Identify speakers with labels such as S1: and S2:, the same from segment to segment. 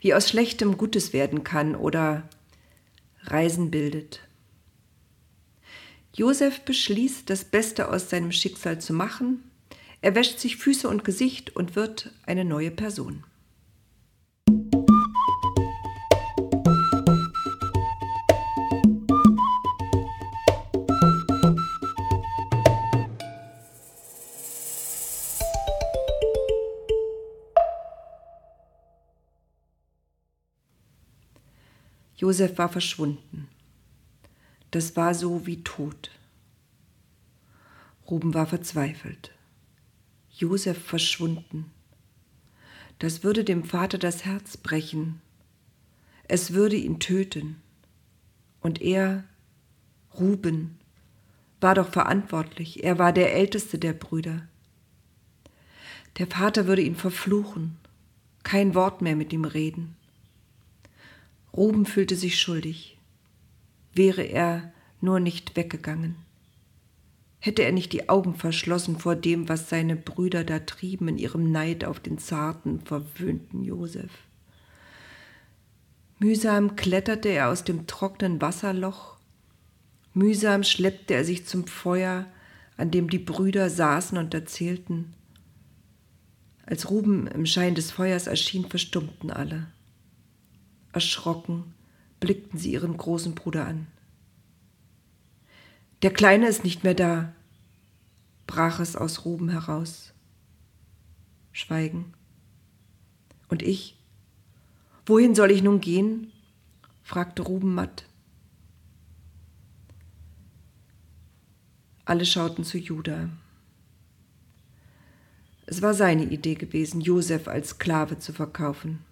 S1: wie aus Schlechtem Gutes werden kann oder Reisen bildet. Josef beschließt, das Beste aus seinem Schicksal zu machen. Er wäscht sich Füße und Gesicht und wird eine neue Person. Josef war verschwunden. Das war so wie tot. Ruben war verzweifelt. Josef verschwunden. Das würde dem Vater das Herz brechen. Es würde ihn töten. Und er, Ruben, war doch verantwortlich. Er war der älteste der Brüder. Der Vater würde ihn verfluchen, kein Wort mehr mit ihm reden. Ruben fühlte sich schuldig. Wäre er nur nicht weggegangen. Hätte er nicht die Augen verschlossen vor dem, was seine Brüder da trieben in ihrem Neid auf den zarten, verwöhnten Josef. Mühsam kletterte er aus dem trockenen Wasserloch, mühsam schleppte er sich zum Feuer, an dem die Brüder saßen und erzählten. Als Ruben im Schein des Feuers erschien, verstummten alle. Erschrocken blickten sie ihren großen Bruder an. Der Kleine ist nicht mehr da, brach es aus Ruben heraus. Schweigen. Und ich? Wohin soll ich nun gehen? fragte Ruben matt. Alle schauten zu Judah. Es war seine Idee gewesen, Josef als Sklave zu verkaufen.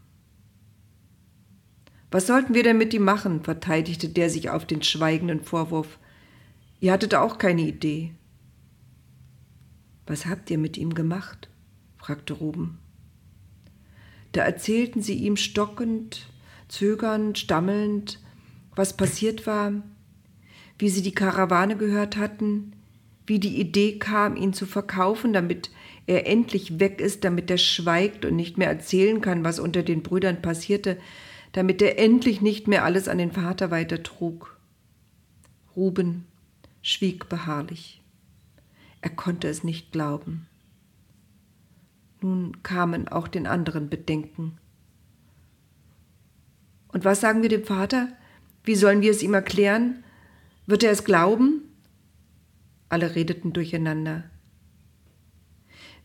S1: Was sollten wir denn mit ihm machen? verteidigte der sich auf den schweigenden Vorwurf. Ihr hattet auch keine Idee. Was habt ihr mit ihm gemacht? fragte Ruben. Da erzählten sie ihm stockend, zögernd, stammelnd, was passiert war, wie sie die Karawane gehört hatten, wie die Idee kam, ihn zu verkaufen, damit er endlich weg ist, damit er schweigt und nicht mehr erzählen kann, was unter den Brüdern passierte, damit er endlich nicht mehr alles an den Vater weitertrug. Ruben schwieg beharrlich. Er konnte es nicht glauben. Nun kamen auch den anderen Bedenken. Und was sagen wir dem Vater? Wie sollen wir es ihm erklären? Wird er es glauben? Alle redeten durcheinander.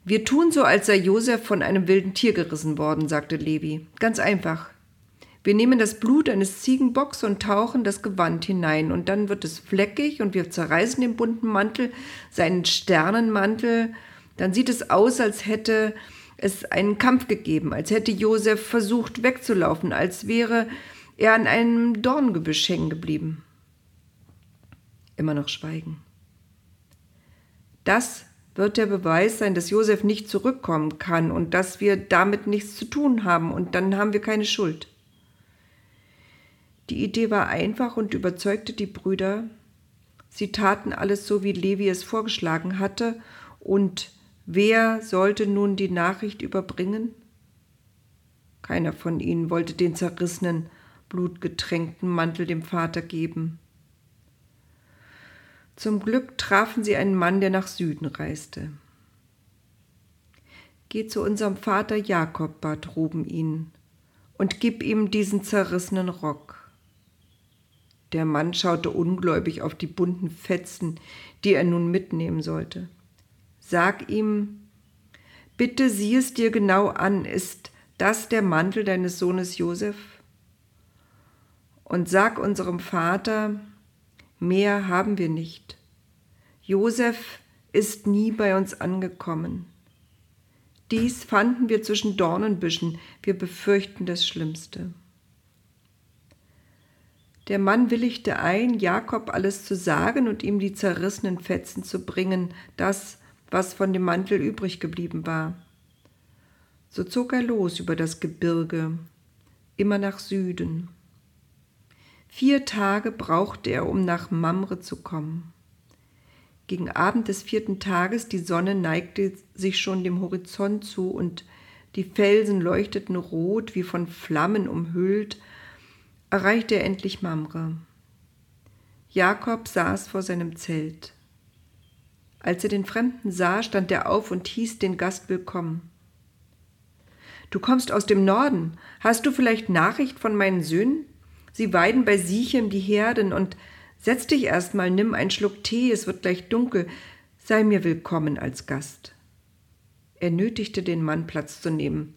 S1: Wir tun so, als sei Josef von einem wilden Tier gerissen worden, sagte Levi. Ganz einfach. Wir nehmen das Blut eines Ziegenbocks und tauchen das Gewand hinein, und dann wird es fleckig, und wir zerreißen den bunten Mantel, seinen Sternenmantel. Dann sieht es aus, als hätte es einen Kampf gegeben, als hätte Josef versucht wegzulaufen, als wäre er an einem Dorngebüsch hängen geblieben. Immer noch Schweigen. Das wird der Beweis sein, dass Josef nicht zurückkommen kann und dass wir damit nichts zu tun haben, und dann haben wir keine Schuld. Die Idee war einfach und überzeugte die Brüder. Sie taten alles so, wie Levi es vorgeschlagen hatte, und wer sollte nun die Nachricht überbringen? Keiner von ihnen wollte den zerrissenen, blutgetränkten Mantel dem Vater geben. Zum Glück trafen sie einen Mann, der nach Süden reiste. Geh zu unserem Vater Jakob, bat Ruben ihn, und gib ihm diesen zerrissenen Rock. Der Mann schaute ungläubig auf die bunten Fetzen, die er nun mitnehmen sollte. Sag ihm, bitte sieh es dir genau an, ist das der Mantel deines Sohnes Josef? Und sag unserem Vater, mehr haben wir nicht. Josef ist nie bei uns angekommen. Dies fanden wir zwischen Dornenbüschen, wir befürchten das Schlimmste. Der Mann willigte ein, Jakob alles zu sagen und ihm die zerrissenen Fetzen zu bringen, das, was von dem Mantel übrig geblieben war. So zog er los über das Gebirge, immer nach Süden. Vier Tage brauchte er, um nach Mamre zu kommen. Gegen Abend des vierten Tages, die Sonne neigte sich schon dem Horizont zu und die Felsen leuchteten rot, wie von Flammen umhüllt, erreichte er endlich Mamre. Jakob saß vor seinem Zelt. Als er den Fremden sah, stand er auf und hieß den Gast willkommen. Du kommst aus dem Norden. Hast du vielleicht Nachricht von meinen Söhnen? Sie weiden bei Sichem die Herden und setz dich erst mal, nimm einen Schluck Tee, es wird gleich dunkel. Sei mir willkommen als Gast. Er nötigte den Mann Platz zu nehmen.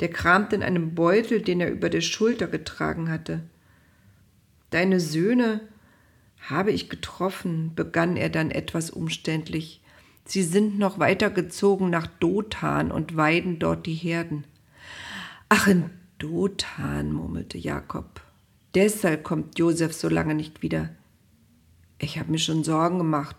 S1: Der kramte in einem Beutel, den er über der Schulter getragen hatte. Deine Söhne habe ich getroffen, begann er dann etwas umständlich. Sie sind noch weitergezogen nach Dothan und weiden dort die Herden. Ach, in Dothan, murmelte Jakob. Deshalb kommt Josef so lange nicht wieder. Ich habe mir schon Sorgen gemacht.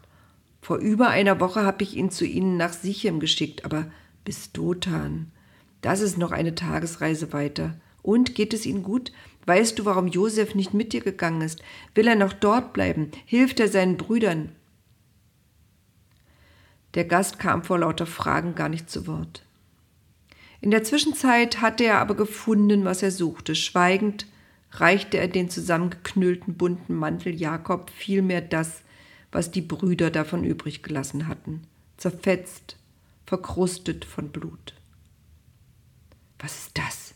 S1: Vor über einer Woche habe ich ihn zu Ihnen nach Sichem geschickt, aber bis Dothan. Das ist noch eine Tagesreise weiter. Und geht es Ihnen gut? Weißt du, warum Josef nicht mit dir gegangen ist? Will er noch dort bleiben? Hilft er seinen Brüdern? Der Gast kam vor lauter Fragen gar nicht zu Wort. In der Zwischenzeit hatte er aber gefunden, was er suchte. Schweigend reichte er den zusammengeknüllten bunten Mantel Jakob vielmehr das, was die Brüder davon übrig gelassen hatten, zerfetzt, verkrustet von Blut. Was ist das?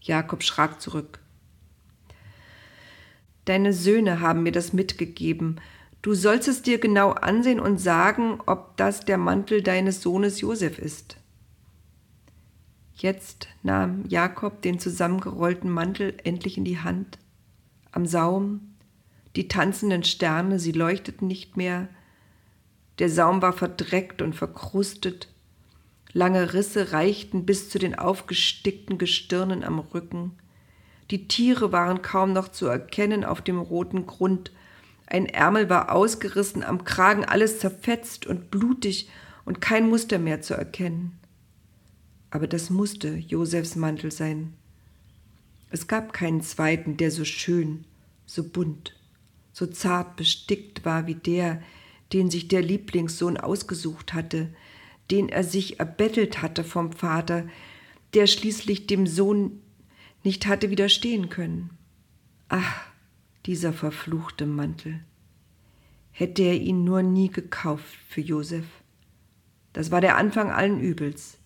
S1: Jakob schrak zurück. Deine Söhne haben mir das mitgegeben, Du sollst es dir genau ansehen und sagen, ob das der Mantel deines Sohnes Josef ist. Jetzt nahm Jakob den zusammengerollten Mantel endlich in die Hand. Am Saum, die tanzenden Sterne, sie leuchteten nicht mehr. Der Saum war verdreckt und verkrustet. Lange Risse reichten bis zu den aufgestickten Gestirnen am Rücken. Die Tiere waren kaum noch zu erkennen auf dem roten Grund, ein Ärmel war ausgerissen, am Kragen alles zerfetzt und blutig und kein Muster mehr zu erkennen. Aber das musste Josefs Mantel sein. Es gab keinen zweiten, der so schön, so bunt, so zart bestickt war wie der, den sich der Lieblingssohn ausgesucht hatte, den er sich erbettelt hatte vom Vater, der schließlich dem Sohn nicht hatte widerstehen können. Ach, dieser verfluchte Mantel. Hätte er ihn nur nie gekauft für Josef. Das war der Anfang allen Übels.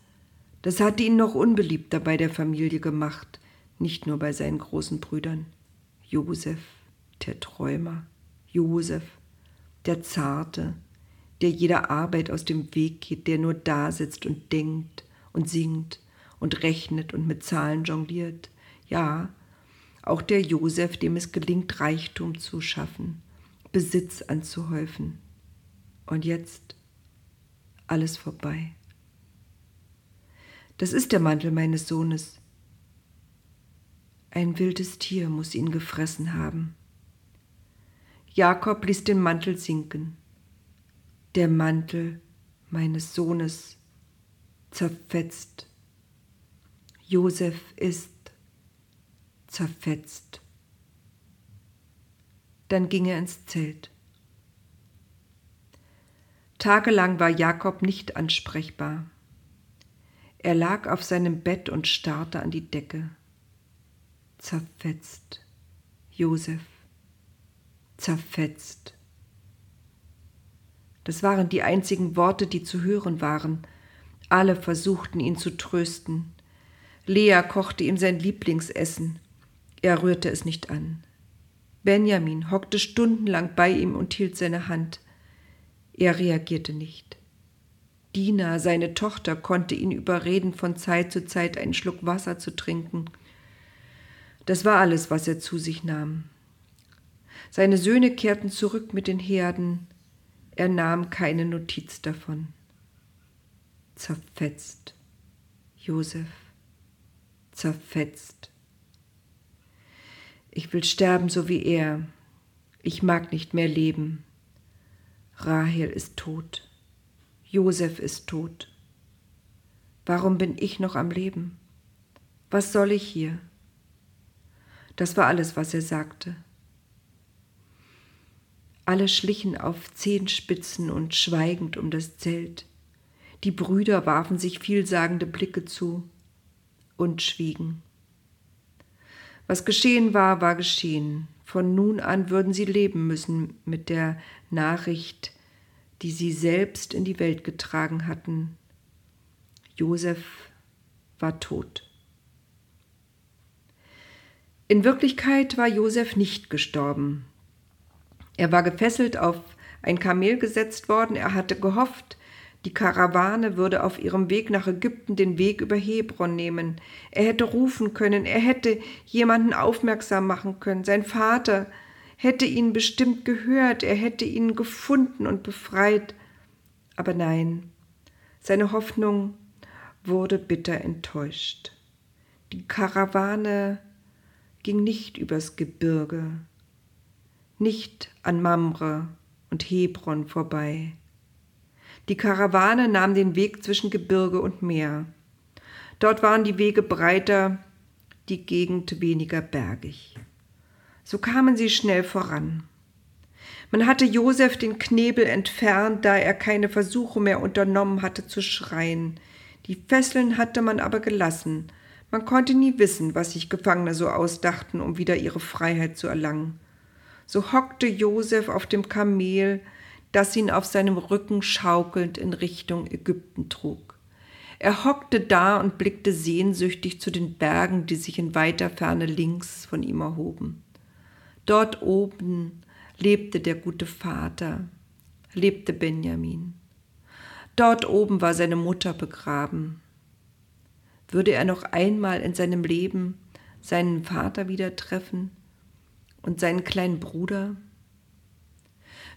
S1: Das hatte ihn noch unbeliebter bei der Familie gemacht, nicht nur bei seinen großen Brüdern. Josef, der Träumer, Josef, der Zarte, der jeder Arbeit aus dem Weg geht, der nur da sitzt und denkt und singt und rechnet und mit Zahlen jongliert. Ja, auch der Josef, dem es gelingt, Reichtum zu schaffen, Besitz anzuhäufen. Und jetzt alles vorbei. Das ist der Mantel meines Sohnes. Ein wildes Tier muss ihn gefressen haben. Jakob ließ den Mantel sinken. Der Mantel meines Sohnes zerfetzt. Josef ist zerfetzt. Dann ging er ins Zelt. Tagelang war Jakob nicht ansprechbar. Er lag auf seinem Bett und starrte an die Decke. Zerfetzt. Josef. Zerfetzt. Das waren die einzigen Worte, die zu hören waren. Alle versuchten ihn zu trösten. Lea kochte ihm sein Lieblingsessen. Er rührte es nicht an. Benjamin hockte stundenlang bei ihm und hielt seine Hand. Er reagierte nicht. Dina, seine Tochter, konnte ihn überreden, von Zeit zu Zeit einen Schluck Wasser zu trinken. Das war alles, was er zu sich nahm. Seine Söhne kehrten zurück mit den Herden. Er nahm keine Notiz davon. Zerfetzt. Josef. Zerfetzt. Ich will sterben so wie er. Ich mag nicht mehr leben. Rahel ist tot. Josef ist tot. Warum bin ich noch am Leben? Was soll ich hier? Das war alles, was er sagte. Alle schlichen auf Zehenspitzen und schweigend um das Zelt. Die Brüder warfen sich vielsagende Blicke zu und schwiegen. Was geschehen war, war geschehen. Von nun an würden sie leben müssen mit der Nachricht, die sie selbst in die Welt getragen hatten. Josef war tot. In Wirklichkeit war Josef nicht gestorben. Er war gefesselt auf ein Kamel gesetzt worden, er hatte gehofft, die Karawane würde auf ihrem Weg nach Ägypten den Weg über Hebron nehmen. Er hätte rufen können, er hätte jemanden aufmerksam machen können. Sein Vater hätte ihn bestimmt gehört, er hätte ihn gefunden und befreit. Aber nein, seine Hoffnung wurde bitter enttäuscht. Die Karawane ging nicht übers Gebirge, nicht an Mamre und Hebron vorbei. Die Karawane nahm den Weg zwischen Gebirge und Meer. Dort waren die Wege breiter, die Gegend weniger bergig. So kamen sie schnell voran. Man hatte Josef den Knebel entfernt, da er keine Versuche mehr unternommen hatte zu schreien. Die Fesseln hatte man aber gelassen. Man konnte nie wissen, was sich Gefangene so ausdachten, um wieder ihre Freiheit zu erlangen. So hockte Josef auf dem Kamel, das ihn auf seinem Rücken schaukelnd in Richtung Ägypten trug. Er hockte da und blickte sehnsüchtig zu den Bergen, die sich in weiter Ferne links von ihm erhoben. Dort oben lebte der gute Vater, lebte Benjamin. Dort oben war seine Mutter begraben. Würde er noch einmal in seinem Leben seinen Vater wieder treffen und seinen kleinen Bruder?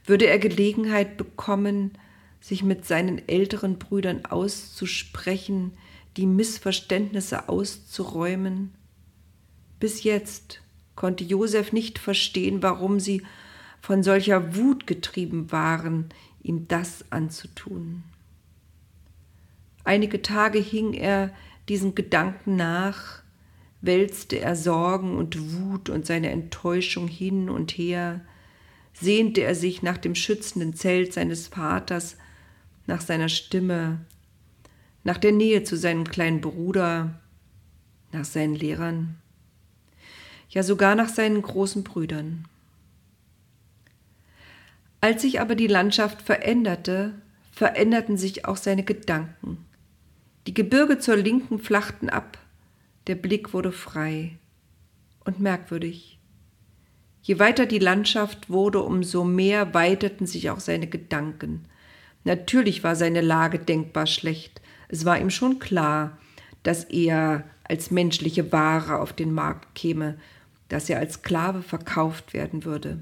S1: würde er Gelegenheit bekommen, sich mit seinen älteren Brüdern auszusprechen, die Missverständnisse auszuräumen. Bis jetzt konnte Josef nicht verstehen, warum sie von solcher Wut getrieben waren, ihm das anzutun. Einige Tage hing er diesen Gedanken nach, wälzte er Sorgen und Wut und seine Enttäuschung hin und her, sehnte er sich nach dem schützenden Zelt seines Vaters, nach seiner Stimme, nach der Nähe zu seinem kleinen Bruder, nach seinen Lehrern, ja sogar nach seinen großen Brüdern. Als sich aber die Landschaft veränderte, veränderten sich auch seine Gedanken. Die Gebirge zur Linken flachten ab, der Blick wurde frei und merkwürdig. Je weiter die Landschaft wurde, umso mehr weiteten sich auch seine Gedanken. Natürlich war seine Lage denkbar schlecht. Es war ihm schon klar, dass er als menschliche Ware auf den Markt käme, dass er als Sklave verkauft werden würde.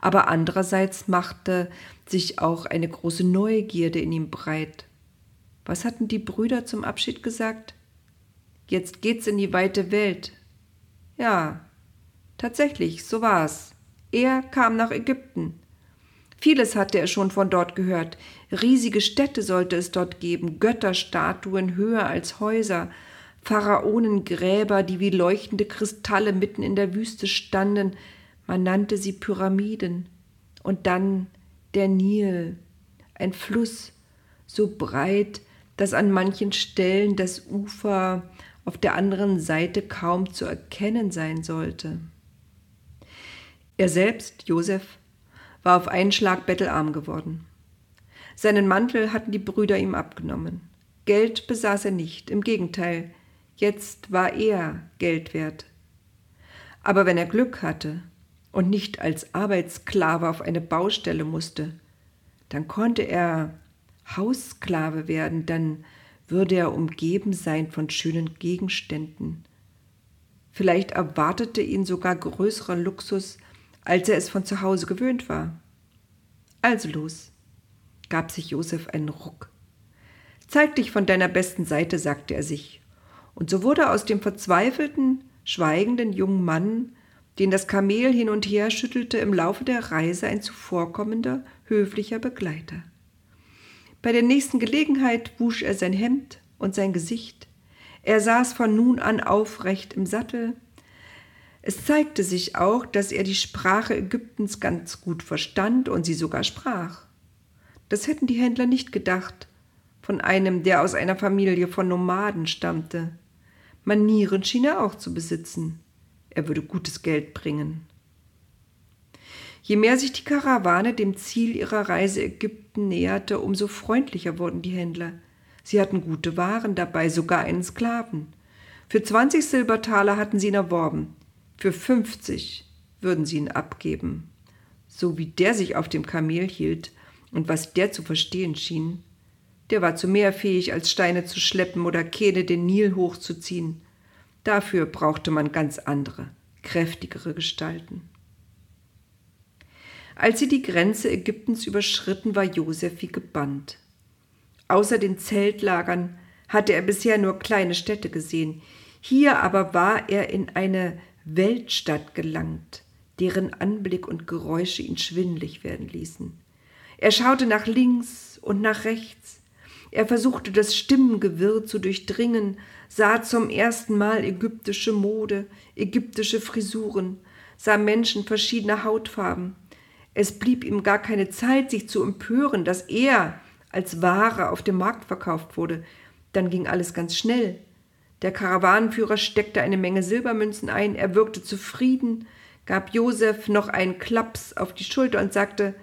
S1: Aber andererseits machte sich auch eine große Neugierde in ihm breit. Was hatten die Brüder zum Abschied gesagt? Jetzt geht's in die weite Welt. Ja, Tatsächlich, so war's. Er kam nach Ägypten. Vieles hatte er schon von dort gehört. Riesige Städte sollte es dort geben, Götterstatuen höher als Häuser, Pharaonengräber, die wie leuchtende Kristalle mitten in der Wüste standen. Man nannte sie Pyramiden. Und dann der Nil, ein Fluss, so breit, dass an manchen Stellen das Ufer auf der anderen Seite kaum zu erkennen sein sollte. Er selbst, Josef, war auf einen Schlag bettelarm geworden. Seinen Mantel hatten die Brüder ihm abgenommen. Geld besaß er nicht, im Gegenteil, jetzt war er Geld wert. Aber wenn er Glück hatte und nicht als Arbeitssklave auf eine Baustelle musste, dann konnte er Haussklave werden, dann würde er umgeben sein von schönen Gegenständen. Vielleicht erwartete ihn sogar größerer Luxus als er es von zu Hause gewöhnt war. Also los, gab sich Josef einen Ruck. Zeig dich von deiner besten Seite, sagte er sich, und so wurde aus dem verzweifelten, schweigenden jungen Mann, den das Kamel hin und her schüttelte, im Laufe der Reise ein zuvorkommender, höflicher Begleiter. Bei der nächsten Gelegenheit wusch er sein Hemd und sein Gesicht. Er saß von nun an aufrecht im Sattel, es zeigte sich auch, dass er die Sprache Ägyptens ganz gut verstand und sie sogar sprach. Das hätten die Händler nicht gedacht. von einem, der aus einer Familie von Nomaden stammte. Manieren schien er auch zu besitzen. Er würde gutes Geld bringen. Je mehr sich die Karawane dem Ziel ihrer Reise Ägypten näherte, umso freundlicher wurden die Händler. Sie hatten gute Waren dabei, sogar einen Sklaven. Für 20 Silbertaler hatten sie ihn erworben, für 50 würden sie ihn abgeben. So wie der sich auf dem Kamel hielt und was der zu verstehen schien, der war zu mehr fähig, als Steine zu schleppen oder Kähne den Nil hochzuziehen. Dafür brauchte man ganz andere, kräftigere Gestalten. Als sie die Grenze Ägyptens überschritten, war Josef wie gebannt. Außer den Zeltlagern hatte er bisher nur kleine Städte gesehen. Hier aber war er in eine Weltstadt gelangt, deren Anblick und Geräusche ihn schwindlig werden ließen. Er schaute nach links und nach rechts. Er versuchte das Stimmengewirr zu durchdringen, sah zum ersten Mal ägyptische Mode, ägyptische Frisuren, sah Menschen verschiedener Hautfarben, es blieb ihm gar keine Zeit, sich zu empören, dass er als Ware auf dem Markt verkauft wurde. Dann ging alles ganz schnell. Der Karawanenführer steckte eine Menge Silbermünzen ein, er wirkte zufrieden, gab Josef noch einen Klaps auf die Schulter und sagte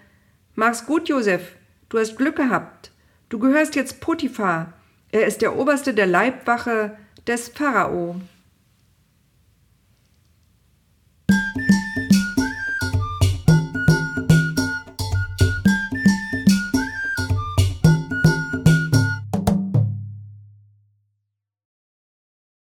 S1: Mach's gut, Josef, du hast Glück gehabt. Du gehörst jetzt Potiphar. Er ist der Oberste der Leibwache des Pharao.